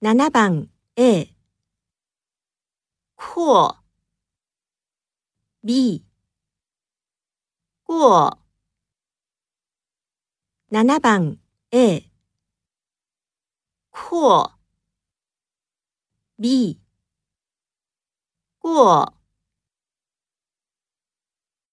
7番 A 阔 B 过7番 A 阔 B 过